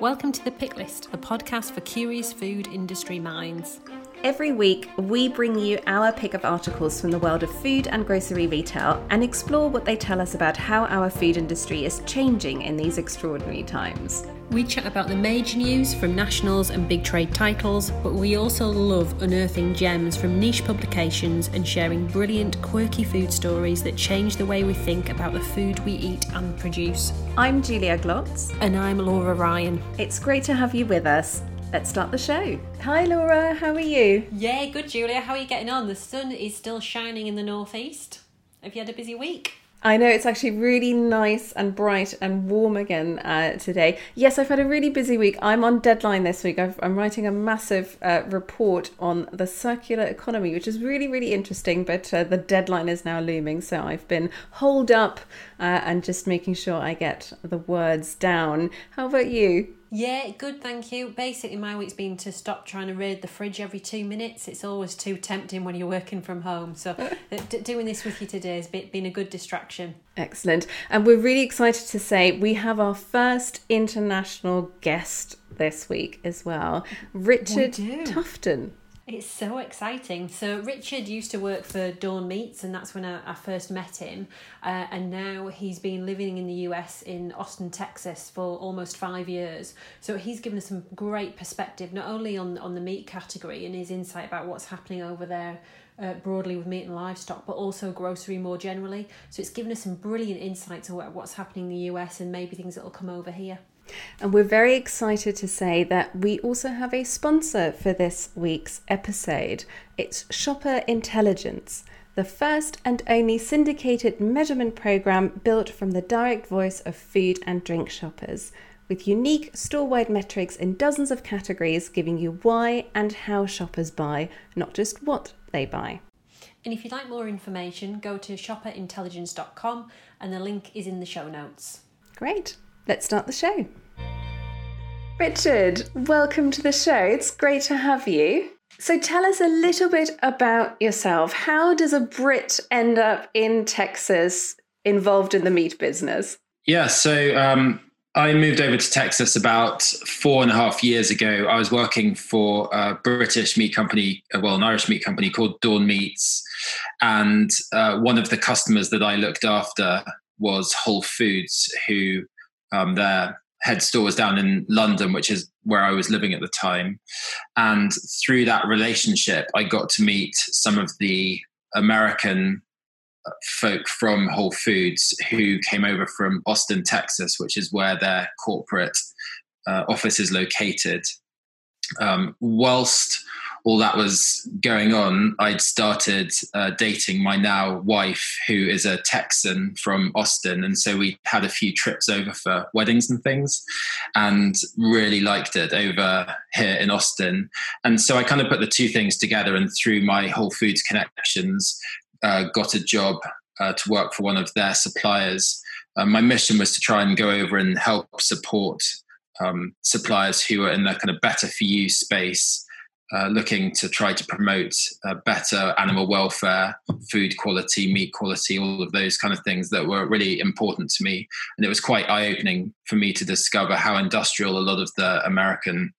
Welcome to The Pick List, the podcast for curious food industry minds. Every week, we bring you our pick of articles from the world of food and grocery retail and explore what they tell us about how our food industry is changing in these extraordinary times. We chat about the major news from nationals and big trade titles, but we also love unearthing gems from niche publications and sharing brilliant, quirky food stories that change the way we think about the food we eat and produce. I'm Julia Glotz. And I'm Laura Ryan. It's great to have you with us. Let's start the show. Hi, Laura. How are you? Yeah, good, Julia. How are you getting on? The sun is still shining in the northeast. Have you had a busy week? I know it's actually really nice and bright and warm again uh, today. Yes, I've had a really busy week. I'm on deadline this week. i am writing a massive uh, report on the circular economy, which is really, really interesting. But uh, the deadline is now looming, so I've been holed up uh, and just making sure I get the words down. How about you? Yeah, good, thank you. Basically, my week's been to stop trying to raid the fridge every two minutes. It's always too tempting when you're working from home. So, uh, d- doing this with you today has been a good distraction. Excellent. And we're really excited to say we have our first international guest this week as well Richard Tufton. It's so exciting. So Richard used to work for Dawn Meats, and that's when I, I first met him. Uh, and now he's been living in the US in Austin, Texas, for almost five years. So he's given us some great perspective, not only on on the meat category and his insight about what's happening over there. Uh, broadly with meat and livestock, but also grocery more generally. So it's given us some brilliant insights to what's happening in the US and maybe things that will come over here. And we're very excited to say that we also have a sponsor for this week's episode. It's Shopper Intelligence, the first and only syndicated measurement program built from the direct voice of food and drink shoppers, with unique store wide metrics in dozens of categories, giving you why and how shoppers buy, not just what they buy. And if you'd like more information, go to shopperintelligence.com and the link is in the show notes. Great let's start the show. Richard, welcome to the show. It's great to have you. So tell us a little bit about yourself. How does a Brit end up in Texas involved in the meat business? Yeah, so um, I moved over to Texas about four and a half years ago. I was working for a British meat company, uh, well, an Irish meat company called Dawn Meats. And uh, one of the customers that I looked after was Whole Foods, who um, their head store was down in London, which is where I was living at the time. And through that relationship, I got to meet some of the American uh, folk from Whole Foods who came over from Austin, Texas, which is where their corporate uh, office is located. Um, whilst all that was going on, I'd started uh, dating my now wife, who is a Texan from Austin. And so we had a few trips over for weddings and things and really liked it over here in Austin. And so I kind of put the two things together and through my Whole Foods connections, uh, got a job uh, to work for one of their suppliers. Uh, my mission was to try and go over and help support um, suppliers who are in the kind of better for you space uh, looking to try to promote uh, better animal welfare, food quality, meat quality, all of those kind of things that were really important to me. And it was quite eye opening for me to discover how industrial a lot of the American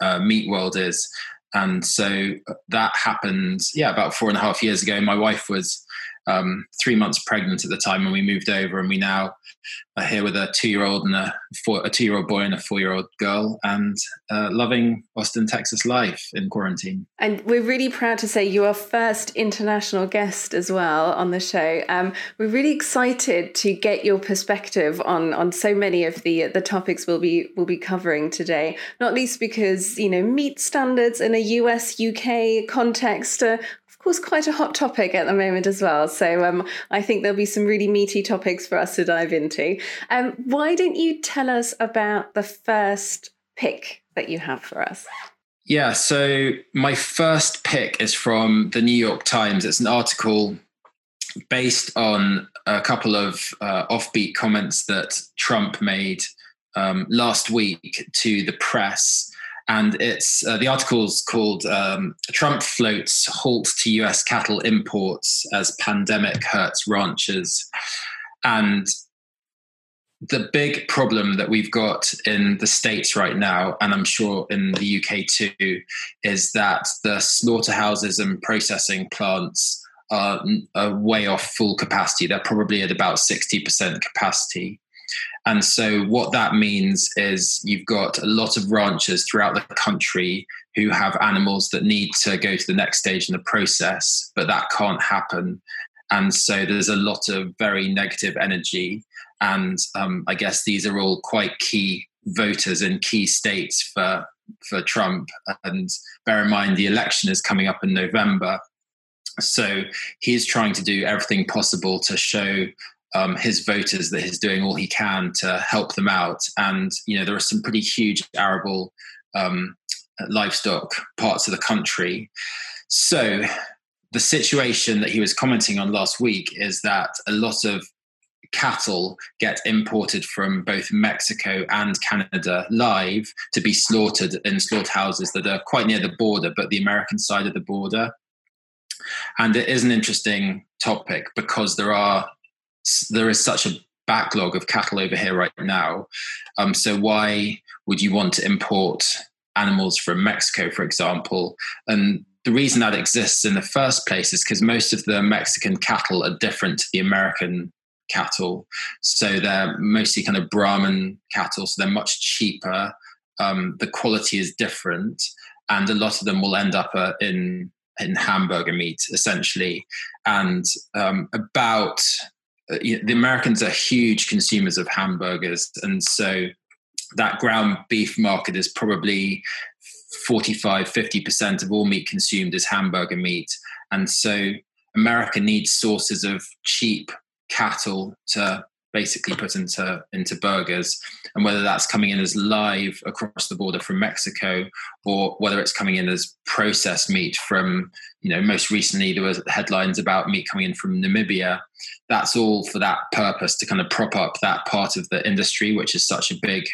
uh, meat world is. And so that happened, yeah, about four and a half years ago. My wife was um, three months pregnant at the time when we moved over, and we now are here with a two-year-old and a, four, a two-year-old boy and a four-year-old girl, and uh, loving Austin, Texas life in quarantine. And we're really proud to say you are first international guest as well on the show. Um, we're really excited to get your perspective on on so many of the the topics we'll be we'll be covering today. Not least because you know meat standards in a US UK context are course, quite a hot topic at the moment as well. So um, I think there'll be some really meaty topics for us to dive into. Um, why don't you tell us about the first pick that you have for us? Yeah, so my first pick is from the New York Times. It's an article based on a couple of uh, offbeat comments that Trump made um, last week to the press and it's uh, the article's called um, "Trump floats halt to U.S. cattle imports as pandemic hurts ranchers," and the big problem that we've got in the States right now, and I'm sure in the UK too, is that the slaughterhouses and processing plants are, are way off full capacity. They're probably at about 60% capacity. And so, what that means is you've got a lot of ranchers throughout the country who have animals that need to go to the next stage in the process, but that can't happen. And so, there's a lot of very negative energy and um, I guess these are all quite key voters in key states for for Trump. And bear in mind, the election is coming up in November, so he's trying to do everything possible to show um, his voters that he's doing all he can to help them out. And you know, there are some pretty huge arable um, livestock parts of the country. So the situation that he was commenting on last week is that a lot of cattle get imported from both Mexico and Canada live to be slaughtered in slaughterhouses that are quite near the border, but the American side of the border. And it is an interesting topic because there are there is such a backlog of cattle over here right now. Um, so why would you want to import animals from Mexico, for example? And the reason that exists in the first place is because most of the Mexican cattle are different to the American cattle. So they're mostly kind of Brahman cattle, so they're much cheaper. Um, the quality is different, and a lot of them will end up uh, in in hamburger meat essentially. And um, about Uh, the Americans are huge consumers of hamburgers, and so that ground beef market is probably 45 50% of all meat consumed is hamburger meat. And so america needs sources of cheap cattle to basically put into into burgers. And whether that's coming in as live across the border from Mexico or whether it's coming in as processed meat from you know most recently there was headlines about meat coming in from Namibia that's all for that purpose to kind of prop up that part of the industry which is such a big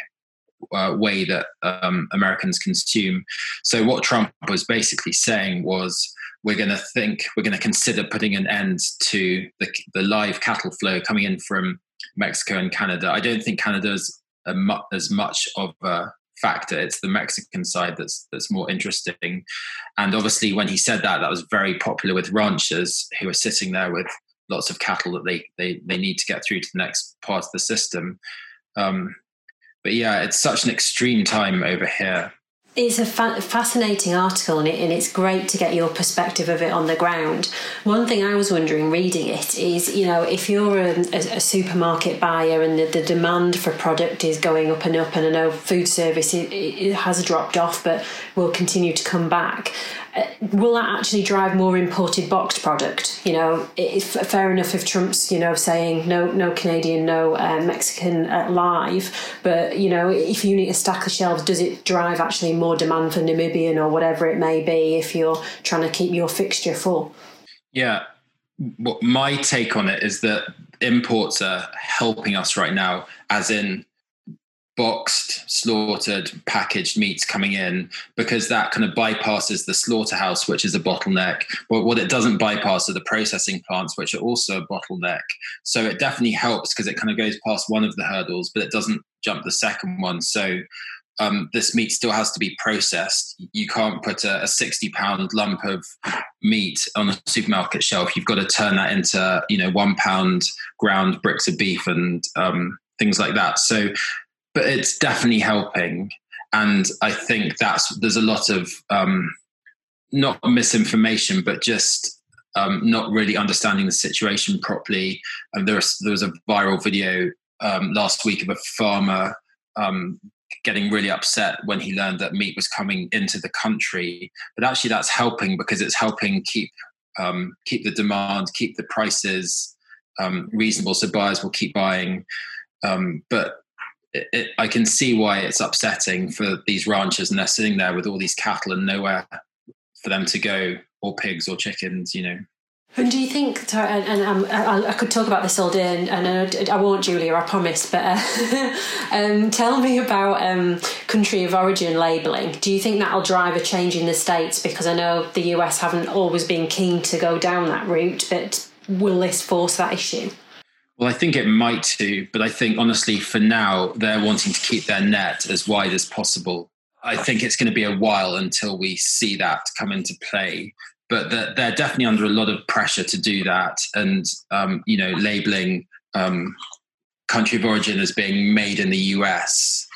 uh, way that um, Americans consume. So what Trump was basically saying was we're going to think we're going to consider putting an end to the, the live cattle flow coming in from Mexico and Canada. I don't think Canada's mu- as much of a factor. It's the Mexican side that's that's more interesting. And obviously, when he said that, that was very popular with ranchers who are sitting there with lots of cattle that they they they need to get through to the next part of the system. Um, but yeah, it's such an extreme time over here it's a fa- fascinating article and, it, and, it's great to get your perspective of it on the ground. One thing I was wondering reading it is, you know, if you're a, a, supermarket buyer and the, the, demand for product is going up and up, and I know food service it, it has dropped off but will continue to come back, will that actually drive more imported boxed product? You know, it's fair enough if Trump's, you know, saying no, no Canadian, no uh, Mexican uh, live, but you know, if you need a stack of shelves, does it drive actually more demand for Namibian or whatever it may be if you're trying to keep your fixture full? Yeah, my take on it is that imports are helping us right now, as in boxed, slaughtered, packaged meats coming in because that kind of bypasses the slaughterhouse, which is a bottleneck. But what it doesn't bypass are the processing plants, which are also a bottleneck. So it definitely helps because it kind of goes past one of the hurdles, but it doesn't jump the second one. So um, this meat still has to be processed. You can't put a, a 60 pound lump of meat on a supermarket shelf. You've got to turn that into, you know, one pound ground bricks of beef and um, things like that. So but it's definitely helping. And I think that's there's a lot of um, not misinformation, but just um, not really understanding the situation properly. And there was there was a viral video um, last week of a farmer um, getting really upset when he learned that meat was coming into the country. But actually, that's helping because it's helping keep um, keep the demand, keep the prices um, reasonable, so buyers will keep buying. But it, I can see why it's upsetting for these ranchers, and they're sitting there with all these cattle and nowhere for them to go, or pigs or chickens, you know. And do you think, and, and um, I, I, could talk about this all day, and, and I, won't, Julia, I promise, but uh, um, tell me about um, country of origin labelling. Do you think that'll drive a change in the States? Because I know the US haven't always been keen to go down that route, but will this force that issue? Well, I think it might do, but I think honestly, for now, they're wanting to keep their net as wide as possible. I think it's going to be a while until we see that come into play, but they're, they're definitely under a lot of pressure to do that, and um, you know, labeling um, country of origin as being made in the US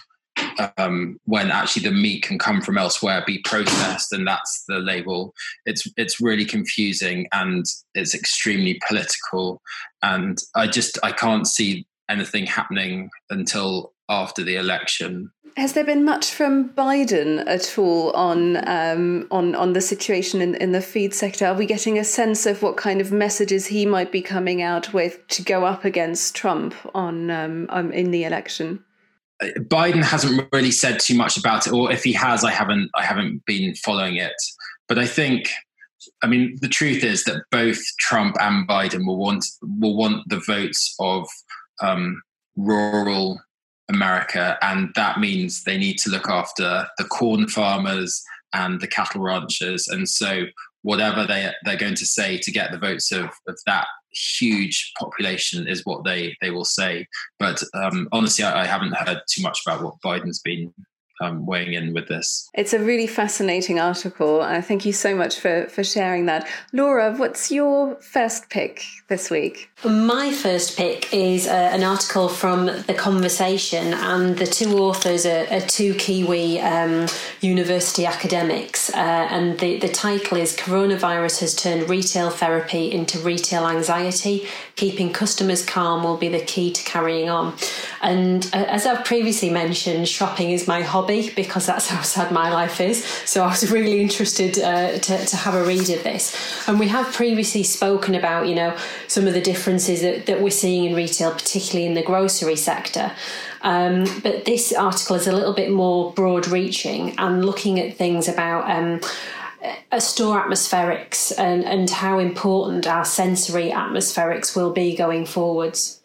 um, when actually the meat can come from elsewhere, be processed, and that's the label. It's it's really confusing and it's extremely political, and I just I can't see anything happening until after the election. Has there been much from Biden at all on um, on on the situation in, in the feed sector? Are we getting a sense of what kind of messages he might be coming out with to go up against Trump on um, um in the election? Biden hasn't really said too much about it, or if he has, I haven't I haven't been following it. But I think, I mean, the truth is that both Trump and Biden will want will want the votes of um, rural America, and that means they need to look after the corn farmers and the cattle ranchers. And so, whatever they they're going to say to get the votes of, of that huge population is what they they will say. But um, honestly, I, I, haven't heard too much about what Biden's been um, weighing in with this. It's a really fascinating article. Uh, thank you so much for for sharing that, Laura. What's your first pick this week? My first pick is uh, an article from The Conversation, and the two authors are, are two Kiwi um, university academics. Uh, and the, the title is Coronavirus has turned retail therapy into retail anxiety. Keeping customers calm will be the key to carrying on. And uh, as I've previously mentioned, shopping is my hobby because that's how sad my life is. So I was really interested uh, to, to have a read of this. And we have previously spoken about, you know, some of the differences that, that we're seeing in retail, particularly in the grocery sector. Um, but this article is a little bit more broad reaching and looking at things about. Um, store atmospherics and, and how important our sensory atmospherics will be going forwards.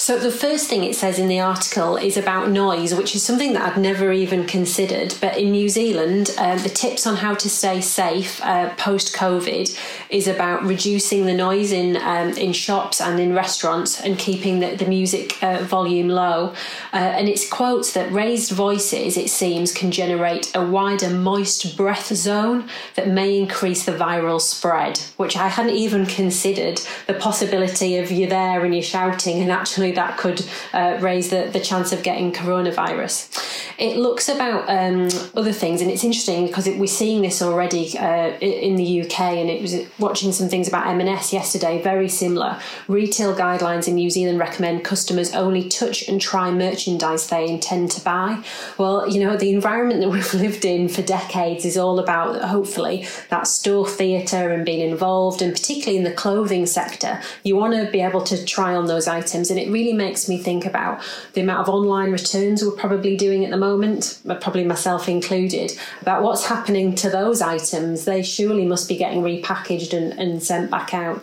So, the first thing it says in the article is about noise, which is something that I'd never even considered. But in New Zealand, uh, the tips on how to stay safe uh, post COVID is about reducing the noise in um, in shops and in restaurants and keeping the, the music uh, volume low. Uh, and it quotes that raised voices, it seems, can generate a wider moist breath zone that may increase the viral spread, which I hadn't even considered the possibility of you're there and you're shouting and actually that could uh, raise the, the chance of getting coronavirus. It looks about um, other things, and it's interesting because it, we're seeing this already uh, in the UK. And it was watching some things about M&S yesterday, very similar. Retail guidelines in New Zealand recommend customers only touch and try merchandise they intend to buy. Well, you know, the environment that we've lived in for decades is all about hopefully that store theatre and being involved, and particularly in the clothing sector, you want to be able to try on those items, and it really makes me think about the amount of online returns we're probably doing at the moment, uh, probably myself included, about what's happening to those items. They surely must be getting repackaged and, and sent back out.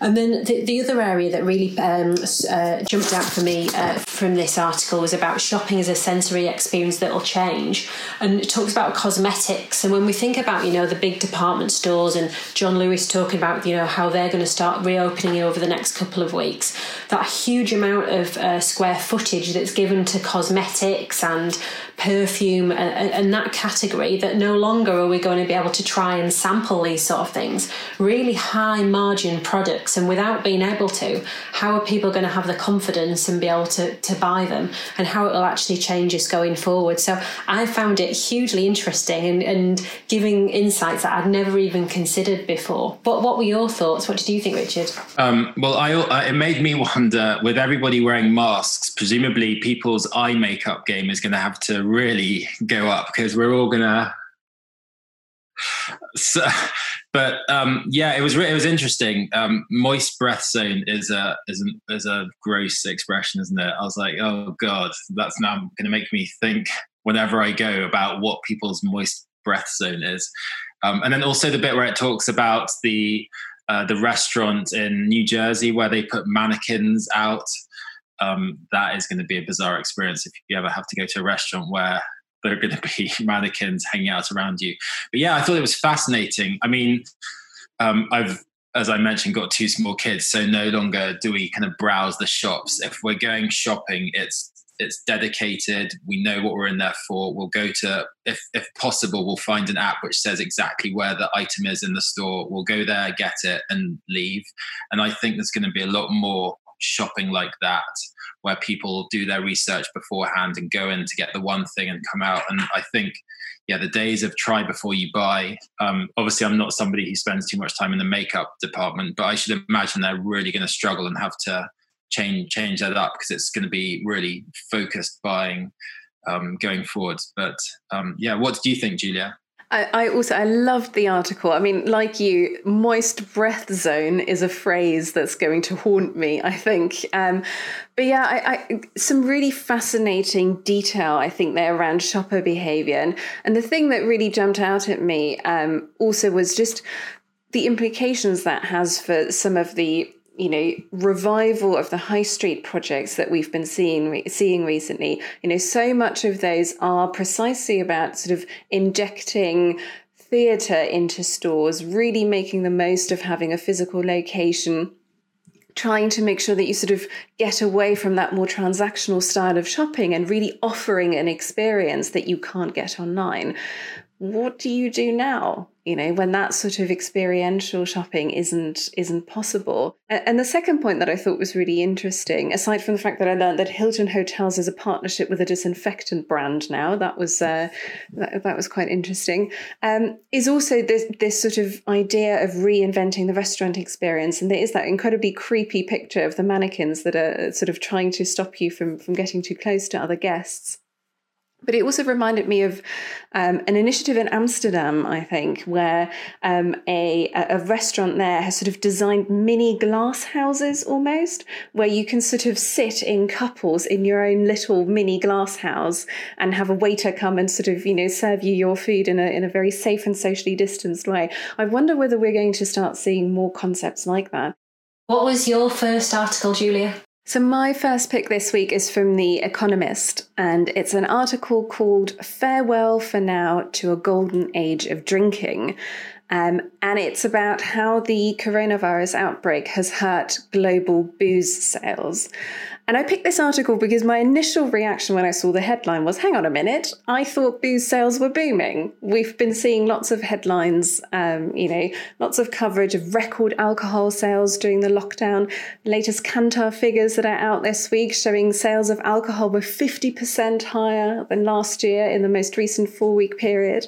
And then the, the other area that really um, uh, jumped out for me uh, from this article was about shopping as a sensory experience that will change. And it talks about cosmetics. And when we think about, you know, the big department stores and John Lewis talking about, you know, how they're going to start reopening over the next couple of weeks, that huge amount of uh, square footage that's given to cosmetics and perfume and, and, that category that no longer are we going to be able to try and sample these sort of things. Really high margin products and without being able to how are people going to have the confidence and be able to, to buy them and how it will actually change us going forward? So i found it hugely interesting and, and giving insights that i'd never even considered before. But what were your thoughts? What did you think richard? Um, well I, I, it made me wonder with everybody wearing masks presumably people's eye makeup game is going to have to really go up because we're all gonna. So, but um, yeah, it was it was interesting. Um, moist breath zone is a is, an, is a gross expression, isn't it? I was like, oh god, that's now going to make me think whenever I go about what people's moist breath zone is. Um, and then also the bit where it talks about the uh, the restaurant in New Jersey where they put mannequins out um, that is going to be a bizarre experience if you ever have to go to a restaurant where there are going to be mannequins hanging out around you. But yeah, I thought it was fascinating. I mean, um, I've as I mentioned, got two small kids, so no longer do we kind of browse the shops. If we're going shopping, it's it's dedicated. We know what we're in there for. We'll go to, if if possible, we'll find an app which says exactly where the item is in the store. We'll go there, get it, and leave. And I think there's going to be a lot more shopping like that, where people do their research beforehand and go in to get the one thing and come out. And I think yeah, the days of try before you buy. Um, obviously, I'm not somebody who spends too much time in the makeup department, but I should imagine they're really going to struggle and have to change change that up because it's going to be really focused buying um, going forward. But um, yeah, what do you think, Julia? I, I, also I loved the article. I mean, like you, moist breath zone is a phrase that's going to haunt me. I think, um, but yeah, I, I, some really fascinating detail. I think there around shopper behavior, and and the thing that really jumped out at me um, also was just the implications that has for some of the you know revival of the high street projects that we've been seeing seeing recently. You know so much of those are precisely about sort of injecting theatre into stores really making the most of having a physical location trying to make sure that you sort of get away from that more transactional style of shopping and really offering an experience that you can't get online what do you do now? You know when that sort of experiential shopping isn't isn't possible. And the second point that i thought was really interesting aside from the fact that i learned that hilton hotels has a partnership with a disinfectant brand now that was uh, that, that, was quite interesting um, is also this this sort of idea of reinventing the restaurant experience. And there is that incredibly creepy picture of the mannequins that are sort of trying to stop you from from getting too close to other guests but it also reminded me of um, an initiative in Amsterdam, I think, where um, a, a restaurant there has sort of designed mini glass houses almost, where you can sort of sit in couples in your own little mini glass house and have a waiter come and sort of, you know, serve you your food in a, in a very safe and socially distanced way. I wonder whether we're going to start seeing more concepts like that. What was your first article, Julia? So, my first pick this week is from The Economist, and it's an article called Farewell for Now to a Golden Age of Drinking. Um, and it's about how the coronavirus outbreak has hurt global booze sales. And I picked this article because my initial reaction when I saw the headline was hang on a minute, I thought booze sales were booming. We've been seeing lots of headlines, um, you know, lots of coverage of record alcohol sales during the lockdown. latest Kantar figures that are out this week showing sales of alcohol were 50% higher than last year in the most recent four week period.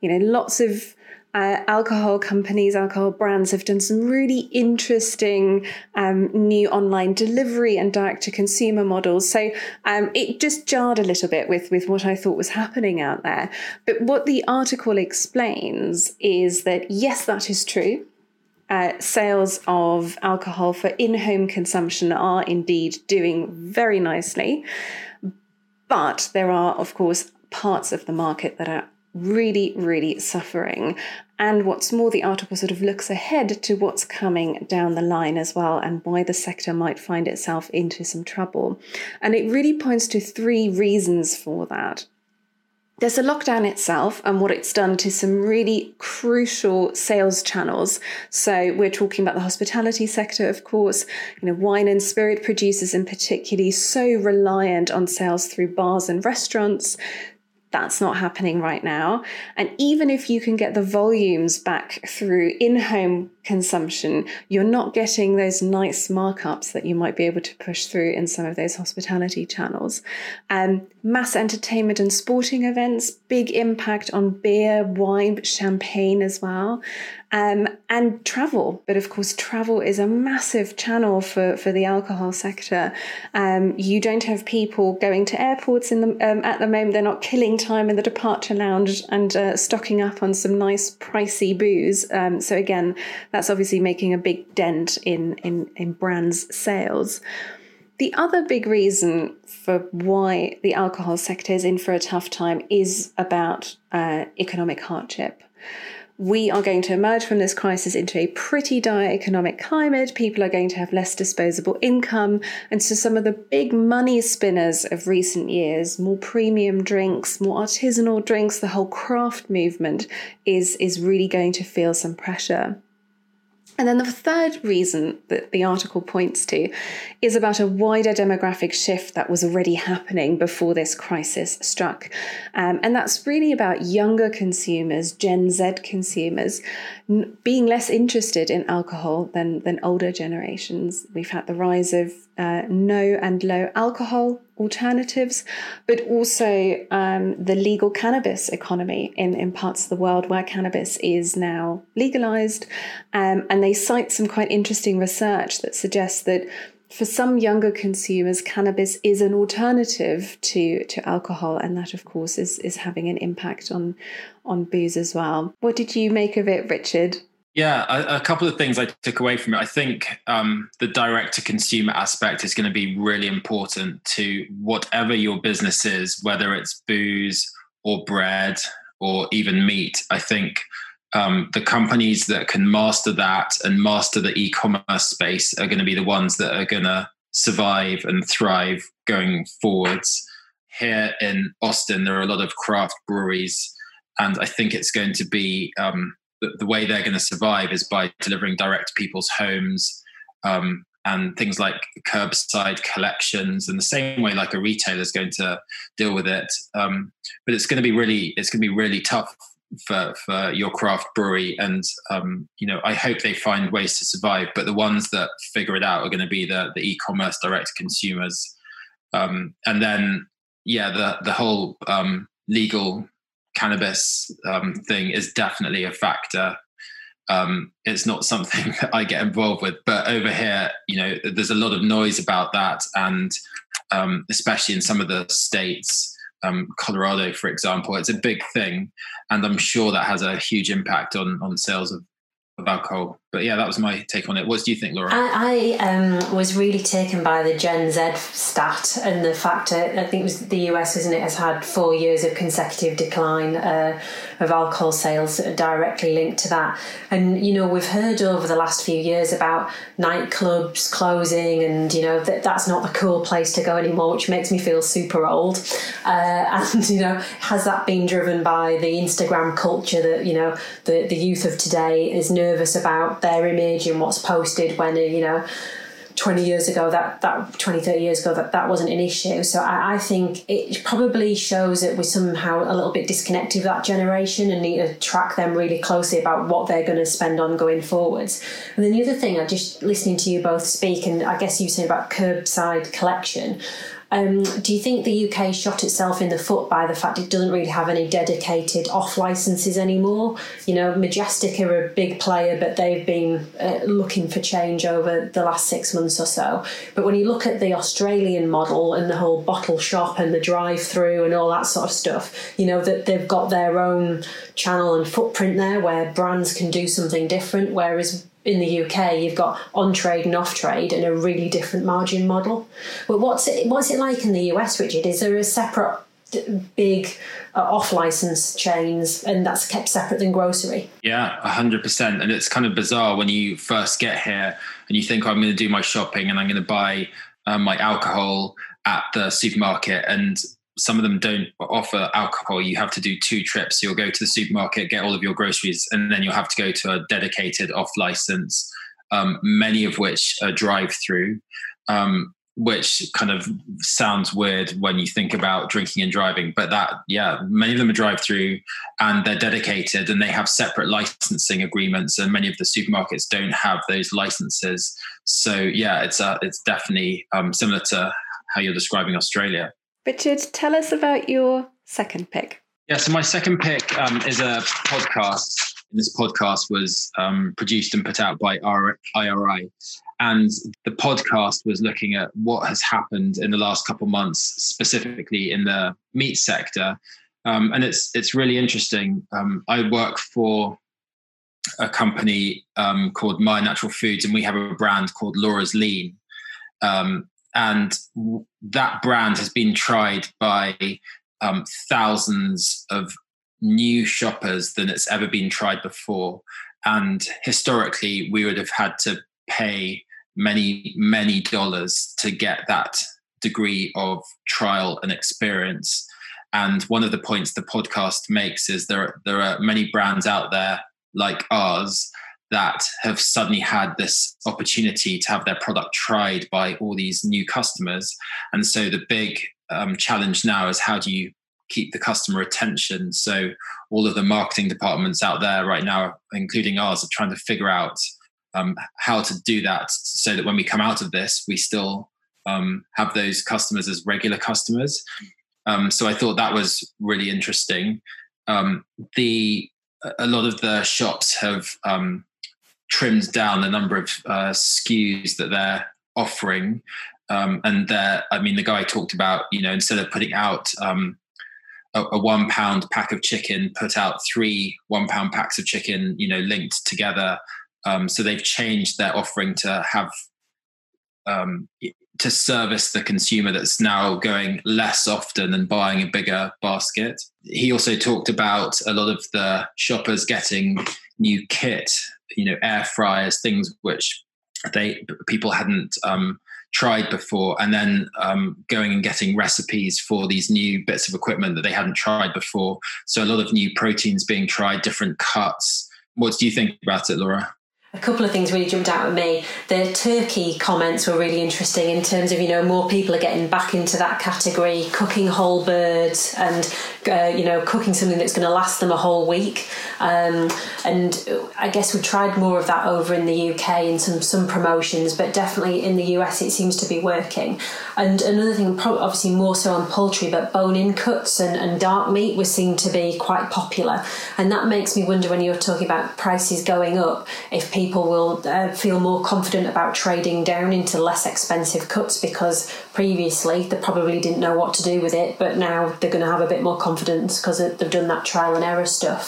You know, lots of uh, alcohol companies, alcohol brands have done some really interesting um, new online delivery and direct to consumer models. So um, it just jarred a little bit with, with what I thought was happening out there. But what the article explains is that yes, that is true. Uh, sales of alcohol for in home consumption are indeed doing very nicely. But there are, of course, parts of the market that are really, really suffering. And what's more, the article sort of looks ahead to what's coming down the line as well and why the sector might find itself into some trouble. And it really points to three reasons for that. There's the lockdown itself and what it's done to some really crucial sales channels. So we're talking about the hospitality sector, of course, you know, wine and spirit producers in particularly so reliant on sales through bars and restaurants that's not happening right now. And even if you can get the volumes back through in home consumption, you're not getting those nice markups that you might be able to push through in some of those hospitality channels. Um, mass entertainment and sporting events, big impact on beer, wine, champagne as well um, and travel. But of course, travel is a massive channel for, for the alcohol sector. Um, you don't have people going to airports in the, um, at the moment. They're not killing time in the departure lounge and uh, stocking up on some nice pricey booze. Um, so again, that's obviously making a big dent in, in, in brands' sales. The other big reason for why the alcohol sector is in for a tough time is about uh, economic hardship we are going to emerge from this crisis into a pretty dire economic climate. People are going to have less disposable income. And so, some of the big money spinners of recent years, more premium drinks, more artisanal drinks, the whole craft movement is, is really going to feel some pressure. And then the third reason that the article points to is about a wider demographic shift that was already happening before this crisis struck. Um, and that's really about younger consumers, Gen Z consumers, being less interested in alcohol than, than older generations. We've had the rise of uh, no and low alcohol alternatives, but also um, the legal cannabis economy in, in parts of the world where cannabis is now legalized. Um, and they cite some quite interesting research that suggests that for some younger consumers, cannabis is an alternative to, to alcohol, and that, of course, is, is having an impact on, on booze as well. What did you make of it, Richard? Yeah, a, a, couple of things I took away from it. I think um, the direct to consumer aspect is going to be really important to whatever your business is, whether it's booze or bread or even meat. I think um, the companies that can master that and master the e commerce space are going to be the ones that are going to survive and thrive going forwards. Here in Austin, there are a lot of craft breweries, and I think it's going to be. Um, the, the way they're going to survive is by delivering direct to people's homes um, and things like curbside collections and the same way like a retailer is going to deal with it um, but it's going to be really it's going to be really tough for for your craft brewery. And um, you know i hope they find ways to survive but the ones that figure it out are going to be the the e-commerce direct consumers. Um, and then yeah the the whole um, legal cannabis um, thing is definitely a factor. Um, it's not something that I get involved with, but over here, you know, there's a lot of noise about that, and um, especially in some of the states, um, Colorado, for example, it's a big thing, and I'm sure that has a huge impact on on sales of of alcohol. But yeah, that was my take on it. What do you think, Laura? I, I um, was really taken by the Gen Z stat and the fact that I think it was the US, isn't it, has had four years of consecutive decline uh, of alcohol sales directly linked to that. And you know, we've heard over the last few years about nightclubs closing, and you know that that's not the cool place to go anymore, which makes me feel super old. Uh, and you know, has that been driven by the Instagram culture that you know the the youth of today is nervous about their image and what's posted when you know 20 years ago that that 20 30 years ago that that wasn't an issue. So I, I, think it probably shows that we're somehow a little bit disconnected with that generation and need to track them really closely about what they're going to spend on going forwards. And then the other thing i just listening to you both speak and i guess you saying about curbside collection um, do you think the UK shot itself in the foot by the fact it doesn't really have any dedicated off licenses anymore? You know, Majestic are a big player, but they've been uh, looking for change over the last six months or so. But when you look at the Australian model and the whole bottle shop and the drive through and all that sort of stuff, you know, that they've got their own channel and footprint there where brands can do something different, whereas in the UK, you've got on trade and off trade and a really different margin model. But what's it what's it like in the US, Richard? Is there a separate big uh, off license chains and that's kept separate than grocery? Yeah, 100%. And it's kind of bizarre when you first get here and you think, oh, I'm going to do my shopping and I'm going to buy um, my alcohol at the supermarket and some of them don't offer alcohol. You have to do two trips. You'll go to the supermarket, get all of your groceries, and then you'll have to go to a dedicated off license, um, many of which are drive through, um, which kind of sounds weird when you think about drinking and driving. But that, yeah, many of them are drive through and they're dedicated and they have separate licensing agreements. And many of the supermarkets don't have those licenses. So, yeah, it's, uh, it's definitely um, similar to how you're describing Australia. Richard, tell us about your second pick. Yeah, so my second pick um, is a podcast. This podcast was um, produced and put out by IRI. And the podcast was looking at what has happened in the last couple months, specifically in the meat sector. Um, and it's it's really interesting. Um, I work for a company um, called Meyer Natural Foods, and we have a brand called Laura's Lean. Um, and that brand has been tried by um, thousands of new shoppers than it's ever been tried before. And historically, we would have had to pay many, many dollars to get that degree of trial and experience. And one of the points the podcast makes is there, there are many brands out there like ours that have suddenly had this opportunity to have their product tried by all these new customers. And so the big um, challenge now is how do you keep the customer attention? So all of the marketing departments out there right now, including ours, are trying to figure out um, how to do that so that when we come out of this, we still um, have those customers as regular customers. Um, so I thought that was really interesting. Um, the a lot of the shops have um, trimmed down the number of uh, SKUs that they're offering. Um, and there, I mean, the guy talked about, you know, instead of putting out um, a, a, one pound pack of chicken, put out three one pound packs of chicken, you know, linked together. Um, so they've changed their offering to have um, to service the consumer that's now going less often and buying a bigger basket. He also talked about a lot of the shoppers getting new kit you know air fryers, things which they people hadn't um, tried before, and then um, going and getting recipes for these new bits of equipment that they hadn't tried before. So a lot of new proteins being tried, different cuts. What do you think about it, Laura? A couple of things really jumped out at me. The turkey comments were really interesting in terms of you know more people are getting back into that category, cooking whole birds and uh, you know cooking something that's going to last them a whole week. Um, and I guess we tried more of that over in the UK in some some promotions, but definitely in the US it seems to be working. And another thing, obviously more so on poultry, but bone-in cuts and, and dark meat was seen to be quite popular, and that makes me wonder when you're talking about prices going up if people people will uh, feel more confident about trading down into less expensive cuts because previously they probably didn't know what to do with it, but now they're going to have a bit more confidence because they've done that trial and error stuff.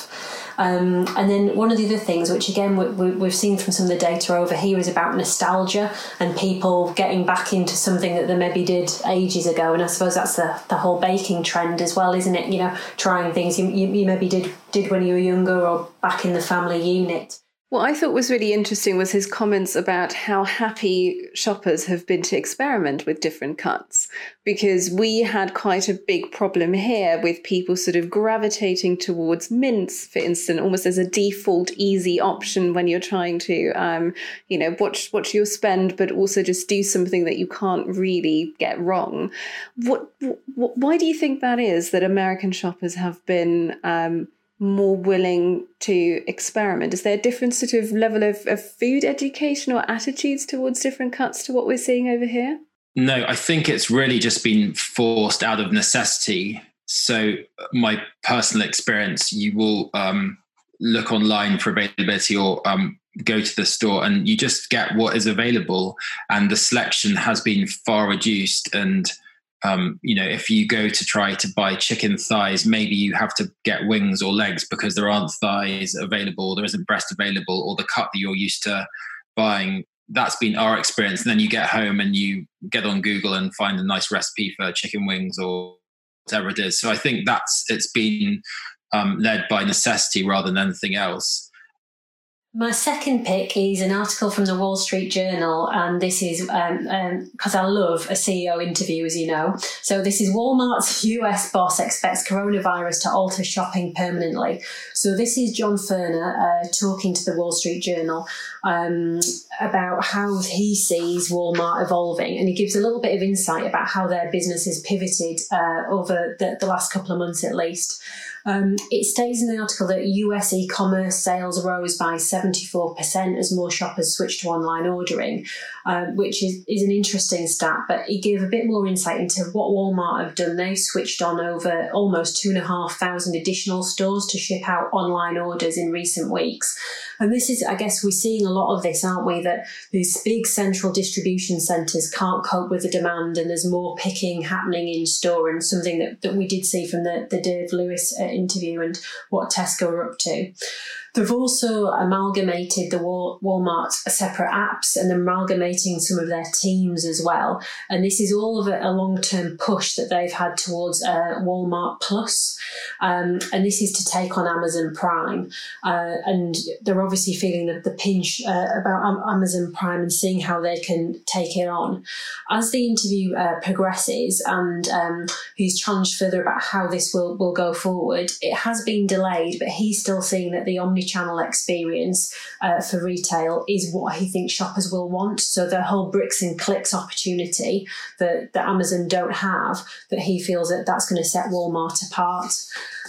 Um, and then one of the other things, which again we, have seen from some of the data over here, is about nostalgia and people getting back into something that they maybe did ages ago. And I suppose that's the, the whole baking trend as well, isn't it? You know, trying things you, you, you maybe did did when you were younger or back in the family unit. What I thought was really interesting was his comments about how happy shoppers have been to experiment with different cuts. Because we had quite a big problem here with people sort of gravitating towards mince, for instance, almost as a default easy option when you're trying to, um, you know, watch watch your spend, but also just do something that you can't really get wrong. What, why do you think that is that American shoppers have been? Um, more willing to experiment? Is there a different sort of level of, of food education or attitudes towards different cuts to what we're seeing over here? No, I think it's really just been forced out of necessity. So, my personal experience, you will um, look online for availability or um, go to the store and you just get what is available. And the selection has been far reduced. And um, you know, if you go to try to buy chicken thighs, maybe you have to get wings or legs because there aren't thighs available, there isn't breast available, or the cut that you're used to buying. That's been our experience. And then you get home and you get on Google and find a nice recipe for chicken wings or whatever it is. So I think that's it's been um, led by necessity rather than anything else. My second pick is an article from the Wall Street Journal, and this is because um, um, I love a CEO interview, as you know. So, this is Walmart's US boss expects coronavirus to alter shopping permanently. So, this is John Furner uh, talking to the Wall Street Journal um, about how he sees Walmart evolving, and he gives a little bit of insight about how their business has pivoted uh, over the, the last couple of months at least. Um, it states in the article that US e commerce sales rose by 74% as more shoppers switched to online ordering, um, which is, is an interesting stat. But it gave a bit more insight into what Walmart have done. They've switched on over almost 2,500 additional stores to ship out online orders in recent weeks. And this is, I guess, we're seeing a lot of this, aren't we? That these big central distribution centres can't cope with the demand and there's more picking happening in store and something that, that we did see from the, the Dave Lewis uh, interview and what Tesco are up to. They've also amalgamated the Walmart separate apps and amalgamating some of their teams as well. And this is all of a, long term push that they've had towards uh, Walmart Plus. Um, and this is to take on Amazon Prime. Uh, and they're obviously feeling the, the pinch uh, about Amazon Prime and seeing how they can take it on. As the interview uh, progresses and um, he's challenged further about how this will, will go forward, it has been delayed, but he's still seeing that the omni-channel experience uh, for retail is what he thinks shoppers will want. So the whole bricks and clicks opportunity that, that Amazon don't have, that he feels that that's going to set Walmart apart.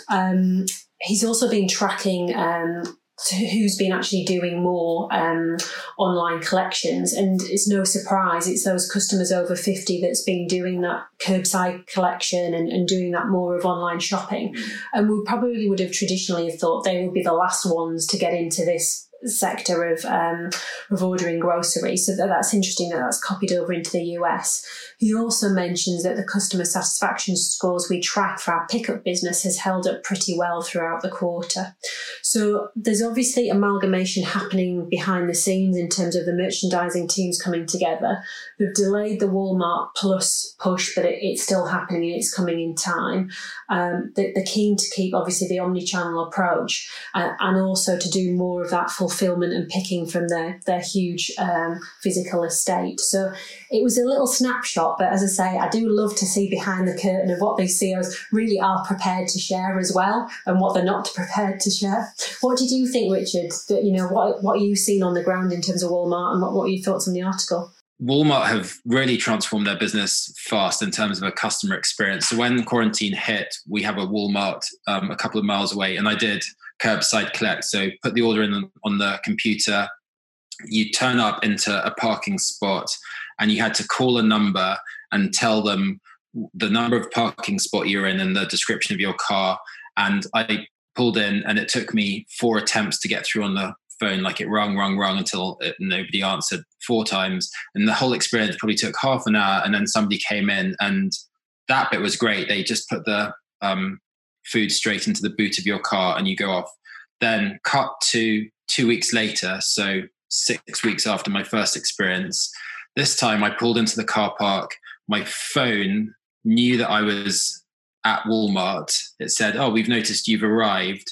Um, he's also been tracking um, who's been actually doing more um, online collections. And it's no surprise, it's those customers over 50 that's been doing that curbside collection and, and doing that more of online shopping. And we probably would have traditionally have thought they would be the last ones to get into this sector of um, of ordering groceries. So that, that's interesting that that's copied over into the US. He also mentions that the customer satisfaction scores we track for our pickup business has held up pretty well throughout the quarter. So there's obviously amalgamation happening behind the scenes in terms of the merchandising teams coming together. They've delayed the Walmart Plus push, but it, it's still happening and it's coming in time. Um, they, are keen to keep obviously the omni-channel approach uh, and also to do more of that fulfillment and picking from their their huge um, physical estate. So it was a little snapshot but as I say, I do love to see behind the curtain of what these CEOs really are prepared to share as well, and what they're not prepared to share. What did you think, Richard? That you know, what what you've seen on the ground in terms of Walmart, and what, what are your thoughts on the article? Walmart have really transformed their business fast in terms of a customer experience. So when quarantine hit, we have a Walmart um, a couple of miles away, and I did curbside collect. So put the order in on the computer. You turn up into a parking spot and you had to call a number and tell them the number of parking spot you're in and the description of your car. And I pulled in, and it took me four attempts to get through on the phone. Like it rung, rung, rung until it, nobody answered four times. And the whole experience probably took half an hour. And then somebody came in, and that bit was great. They just put the um, food straight into the boot of your car, and you go off. Then cut to two weeks later, so six weeks after my first experience, this time I pulled into the car park. My phone knew that I was at Walmart. It said, Oh, we've noticed you've arrived.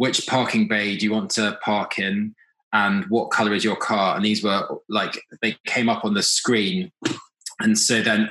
Which parking bay do you want to park in? And what color is your car? And these were like, they came up on the screen. And so then,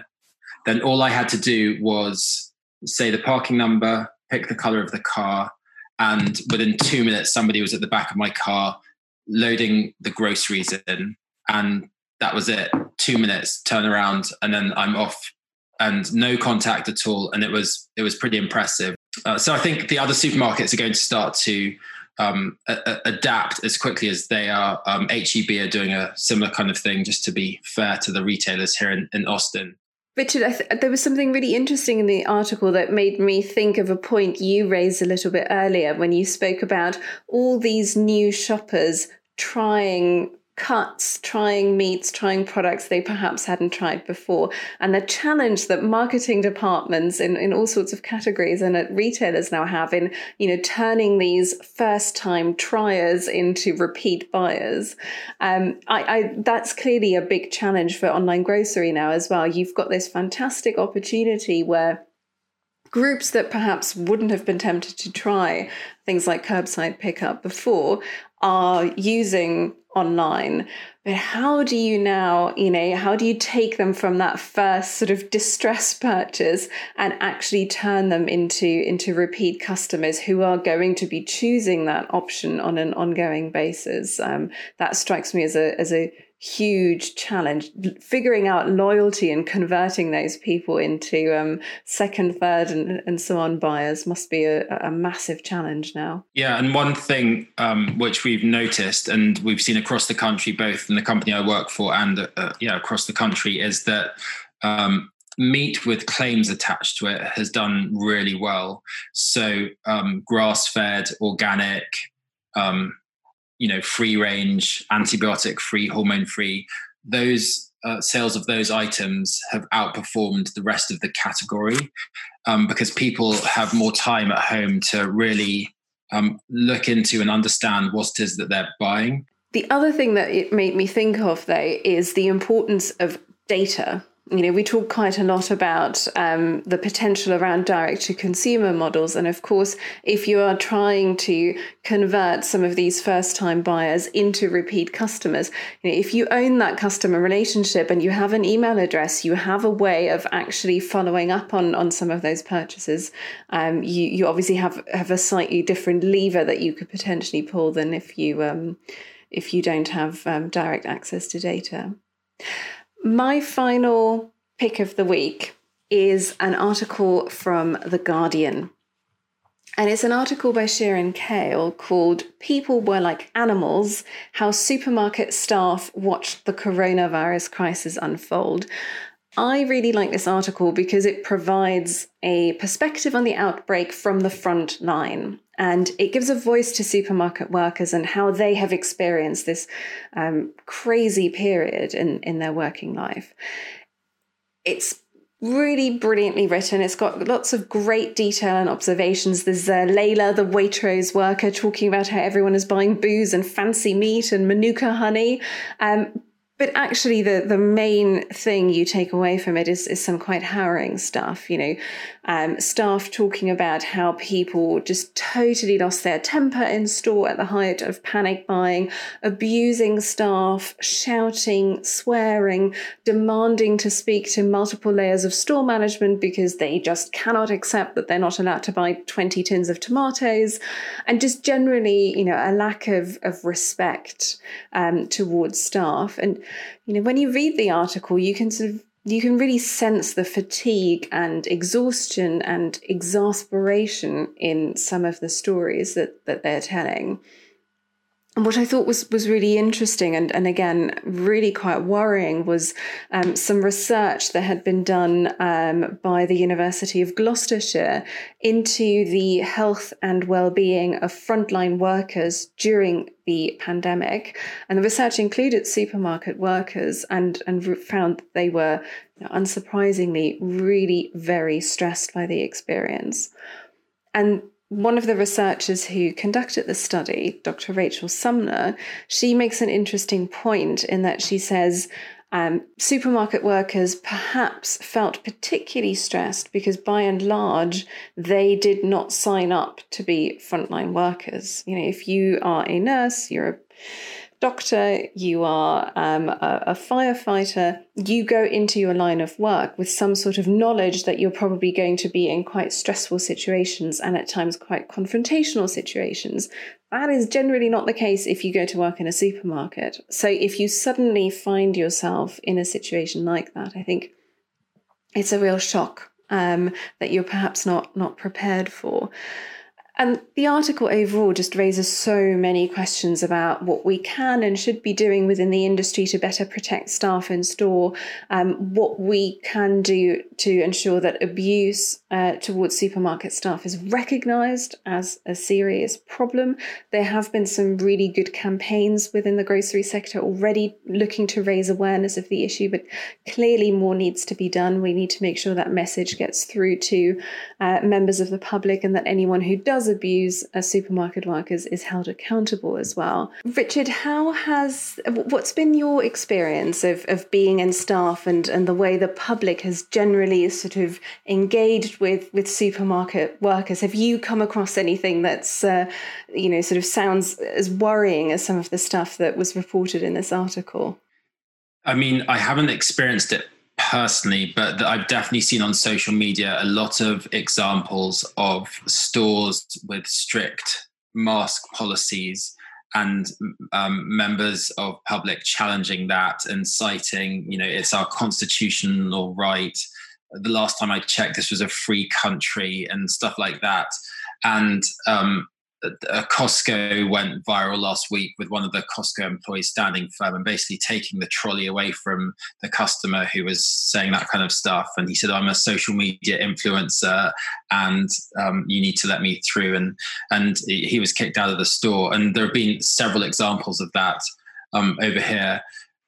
then all I had to do was say the parking number, pick the color of the car. And within two minutes, somebody was at the back of my car loading the groceries in. And that was it. Two minutes, turn around, and then I'm off, and no contact at all. And it was it was pretty impressive. Uh, so I think the other supermarkets are going to start to um, a- adapt as quickly as they are. Um, HEB are doing a similar kind of thing, just to be fair to the retailers here in, in Austin. Richard, th- there was something really interesting in the article that made me think of a point you raised a little bit earlier when you spoke about all these new shoppers trying cuts, trying meats, trying products they perhaps hadn't tried before. And the challenge that marketing departments in, in all sorts of categories and at retailers now have in, you know, turning these first time triers into repeat buyers. Um, I, I, that's clearly a big challenge for online grocery now as well. You've got this fantastic opportunity where groups that perhaps wouldn't have been tempted to try things like curbside pickup before are using online. But how do you now you know how do you take them from that first sort of distress purchase and actually turn them into into repeat customers who are going to be choosing that option on an ongoing basis? Um, that strikes me as a as a huge challenge figuring out loyalty and converting those people into um, second third and, and so on buyers must be a, a massive challenge now. Yeah and one thing um, which we've noticed and we've seen across the country both in the company i work for and uh, yeah across the country is that um, meat with claims attached to it has done really well. So um, grass fed organic um, you know free range antibiotic free hormone free those uh, sales of those items have outperformed the rest of the category um, because people have more time at home to really um, look into and understand what it is that they're buying. The other thing that it made me think of, though, is the importance of data you know, we talk quite a lot about um, the potential around direct to consumer models. And of course, if you are trying to convert some of these first time buyers into repeat customers, you know, if you own that customer relationship and you have an email address, you have a way of actually following up on, on some of those purchases. Um, you, you obviously have, have a slightly different lever that you could potentially pull than if you, um, if you don't have um, direct access to data. My final pick of the week is an article from The Guardian. And it's an article by Sirin Kale called People Were Like Animals How Supermarket Staff Watched the Coronavirus Crisis Unfold. I really like this article because it provides a perspective on the outbreak from the front line. And it gives a voice to supermarket workers and how they have experienced this um, crazy period in, in their working life. It's really brilliantly written. It's got lots of great detail and observations. There's uh, Layla, the Waitrose worker, talking about how everyone is buying booze and fancy meat and manuka honey. Um, but actually, the, the main thing you take away from it is, is some quite harrowing stuff. You know, um, staff talking about how people just totally lost their temper in store at the height of panic buying, abusing staff, shouting, swearing, demanding to speak to multiple layers of store management because they just cannot accept that they're not allowed to buy 20 tins of tomatoes, and just generally, you know, a lack of, of respect um, towards staff. And you know, when you read the article, you can sort of you can really sense the fatigue and exhaustion and exasperation in some of the stories that that they're telling. And what I thought was was really interesting and, and again really quite worrying was um, some research that had been done um, by the University of Gloucestershire into the health and well-being of frontline workers during the pandemic. And the research included supermarket workers and and found that they were unsurprisingly really very stressed by the experience. And one of the researchers who conducted the study, Dr. Rachel Sumner, she makes an interesting point in that she says um, supermarket workers perhaps felt particularly stressed because by and large they did not sign up to be frontline workers. You know, if you are a nurse, you're a doctor, you are um, a, a, firefighter, you go into your line of work with some sort of knowledge that you're probably going to be in quite stressful situations and at times quite confrontational situations. That is generally not the case if you go to work in a supermarket. So if you suddenly find yourself in a situation like that, I think it's a real shock um, that you're perhaps not not prepared for. And the article overall just raises so many questions about what we can and should be doing within the industry to better protect staff in store, um, what we can do to ensure that abuse uh, towards supermarket staff is recognised as a serious problem. There have been some really good campaigns within the grocery sector already looking to raise awareness of the issue, but clearly more needs to be done. We need to make sure that message gets through to uh, members of the public and that anyone who does abuse as supermarket workers is held accountable as well. Richard, how has what's been your experience of, of being in staff and, and the way the public has generally sort of engaged with, with supermarket workers? Have you come across anything that's uh, you know sort of sounds as worrying as some of the stuff that was reported in this article? I mean, I haven't experienced it personally, but I've definitely seen on social media a lot of examples of stores with strict mask policies and um, members of public challenging that and citing, you know, it's our constitutional right. The last time I checked, this was a free country and stuff like that. And um, a Costco went viral last week with one of the Costco employees standing firm and basically taking the trolley away from the customer who was saying that kind of stuff. And he said, "I'm a social media influencer, and um, you need to let me through." And and he was kicked out of the store. And there have been several examples of that um, over here.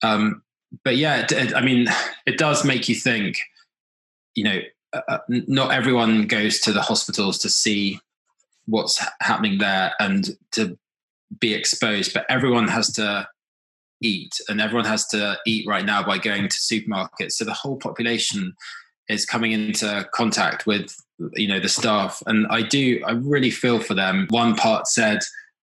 Um, but yeah, it, it, I mean, it does make you think. You know, uh, uh not everyone goes to the hospitals to see what's happening there and to be exposed but everyone has to eat, and everyone has to eat right now by going to supermarkets. So the whole population is coming into contact with you know the staff, and I do I really feel for them. One part said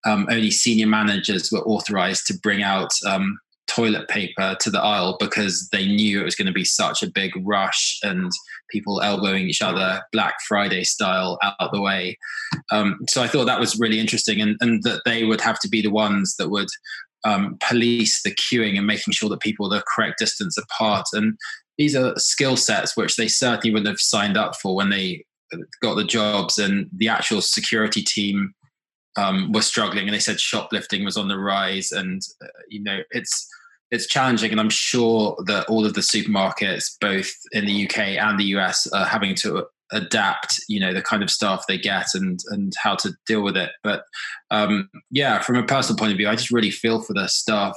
um, only senior managers were authorized to bring out um, toilet paper to the aisle because they knew it was going to be such a big rush and people elbowing each other Black Friday style out the way. Um, so I thought that was really interesting, and, and that they would have to be the ones that would um, police the queuing and making sure that people are the correct distance apart. And these are skill sets which they certainly wouldn't have signed up for when they got the jobs, and the actual security team um, were struggling, and they said shoplifting was on the rise, and uh, you know it's it's challenging, and I'm sure that all of the supermarkets, both in the UK and the US, are having to adapt you know the kind of staff they get and and how to deal with it. But um yeah from a personal point of view i just really feel for the staff.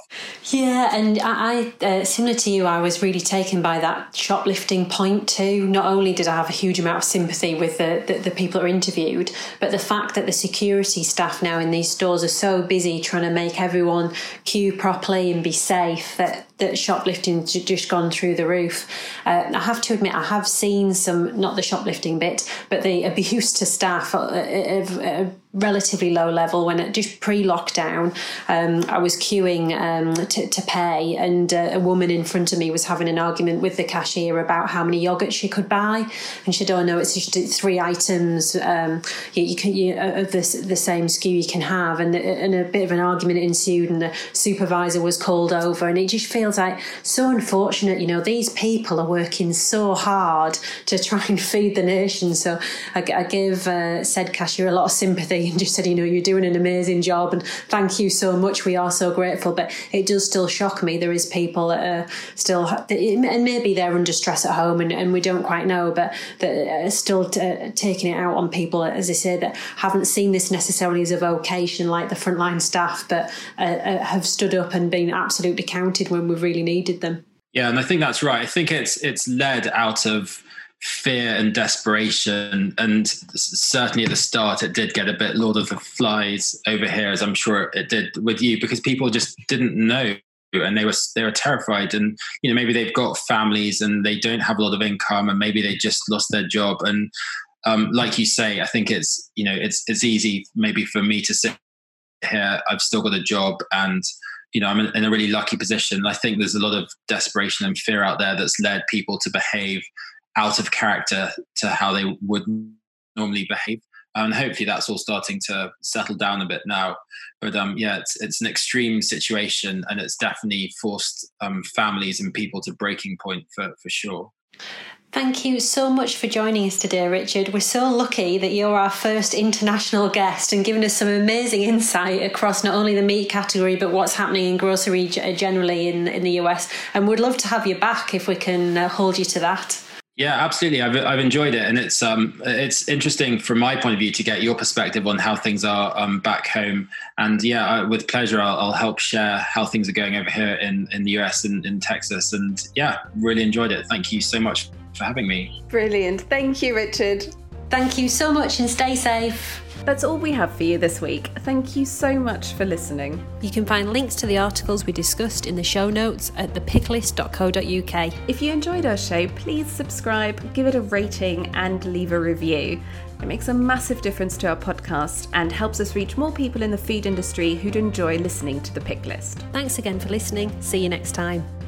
Yeah and i, I uh, similar to you i was really taken by that shoplifting point too. Not only did i have a huge amount of sympathy with the, the, the people that are interviewed but the fact that the security staff now in these stores are so busy trying to make everyone queue properly and be safe that that shoplifting just gone through the roof. Uh, I have to admit, I have seen some, not the shoplifting bit, but the abuse to staff uh, a relatively low level when it just pre-lockdown um, I was queuing um, to, to, pay and uh, a woman in front of me was having an argument with the cashier about how many yogurts she could buy and she said oh no it's just three items um, you, you, can you, uh, of the, the same SKU you can have and, and a bit of an argument ensued and the supervisor was called over and it just feels like so unfortunate you know these people are working so hard to try and feed the nation so I, I give uh, said cashier a lot of sympathy and just said, you know, you're doing an amazing job and thank you so much. We are so grateful. But it does still shock me. There is people that are still, and maybe they're under stress at home and, and we don't quite know, but that are still t- taking it out on people, as I say, that haven't seen this necessarily as a vocation like the frontline staff, but uh, uh, have stood up and been absolutely counted when we've really needed them. Yeah, and I think that's right. I think it's it's led out of fear and desperation. And certainly at the start, it did get a bit Lord of the Flies over here, as I'm sure it did with you, because people just didn't know and they were they were terrified and you know maybe they've got families and they don't have a lot of income and maybe they just lost their job and um, like you say i think it's you know it's it's easy maybe for me to sit here i've still got a job and you know i'm in a really lucky position i think there's a lot of desperation and fear out there that's led people to behave out of character to how they would normally behave. And hopefully that's all starting to settle down a bit now. But um, yeah, it's, it's an extreme situation and it's definitely forced um, families and people to breaking point for, for sure. Thank you so much for joining us today, Richard. We're so lucky that you're our first international guest and giving us some amazing insight across not only the meat category but what's happening in grocery generally in in the US. And we'd love to have you back if we can uh, hold you to that. Yeah, absolutely. I've I've enjoyed it, and it's um it's interesting from my point of view to get your perspective on how things are um back home. And yeah, I, with pleasure, I'll, I'll, help share how things are going over here in in the US and in Texas. And yeah, really enjoyed it. Thank you so much for having me. Brilliant. Thank you, Richard. Thank you so much, and stay safe. That's all we have for you this week. Thank you so much for listening. You can find links to the articles we discussed in the show notes at thepicklist.co.uk. If you enjoyed our show, please subscribe, give it a rating, and leave a review. It makes a massive difference to our podcast and helps us reach more people in the food industry who'd enjoy listening to the pick list. Thanks again for listening. See you next time.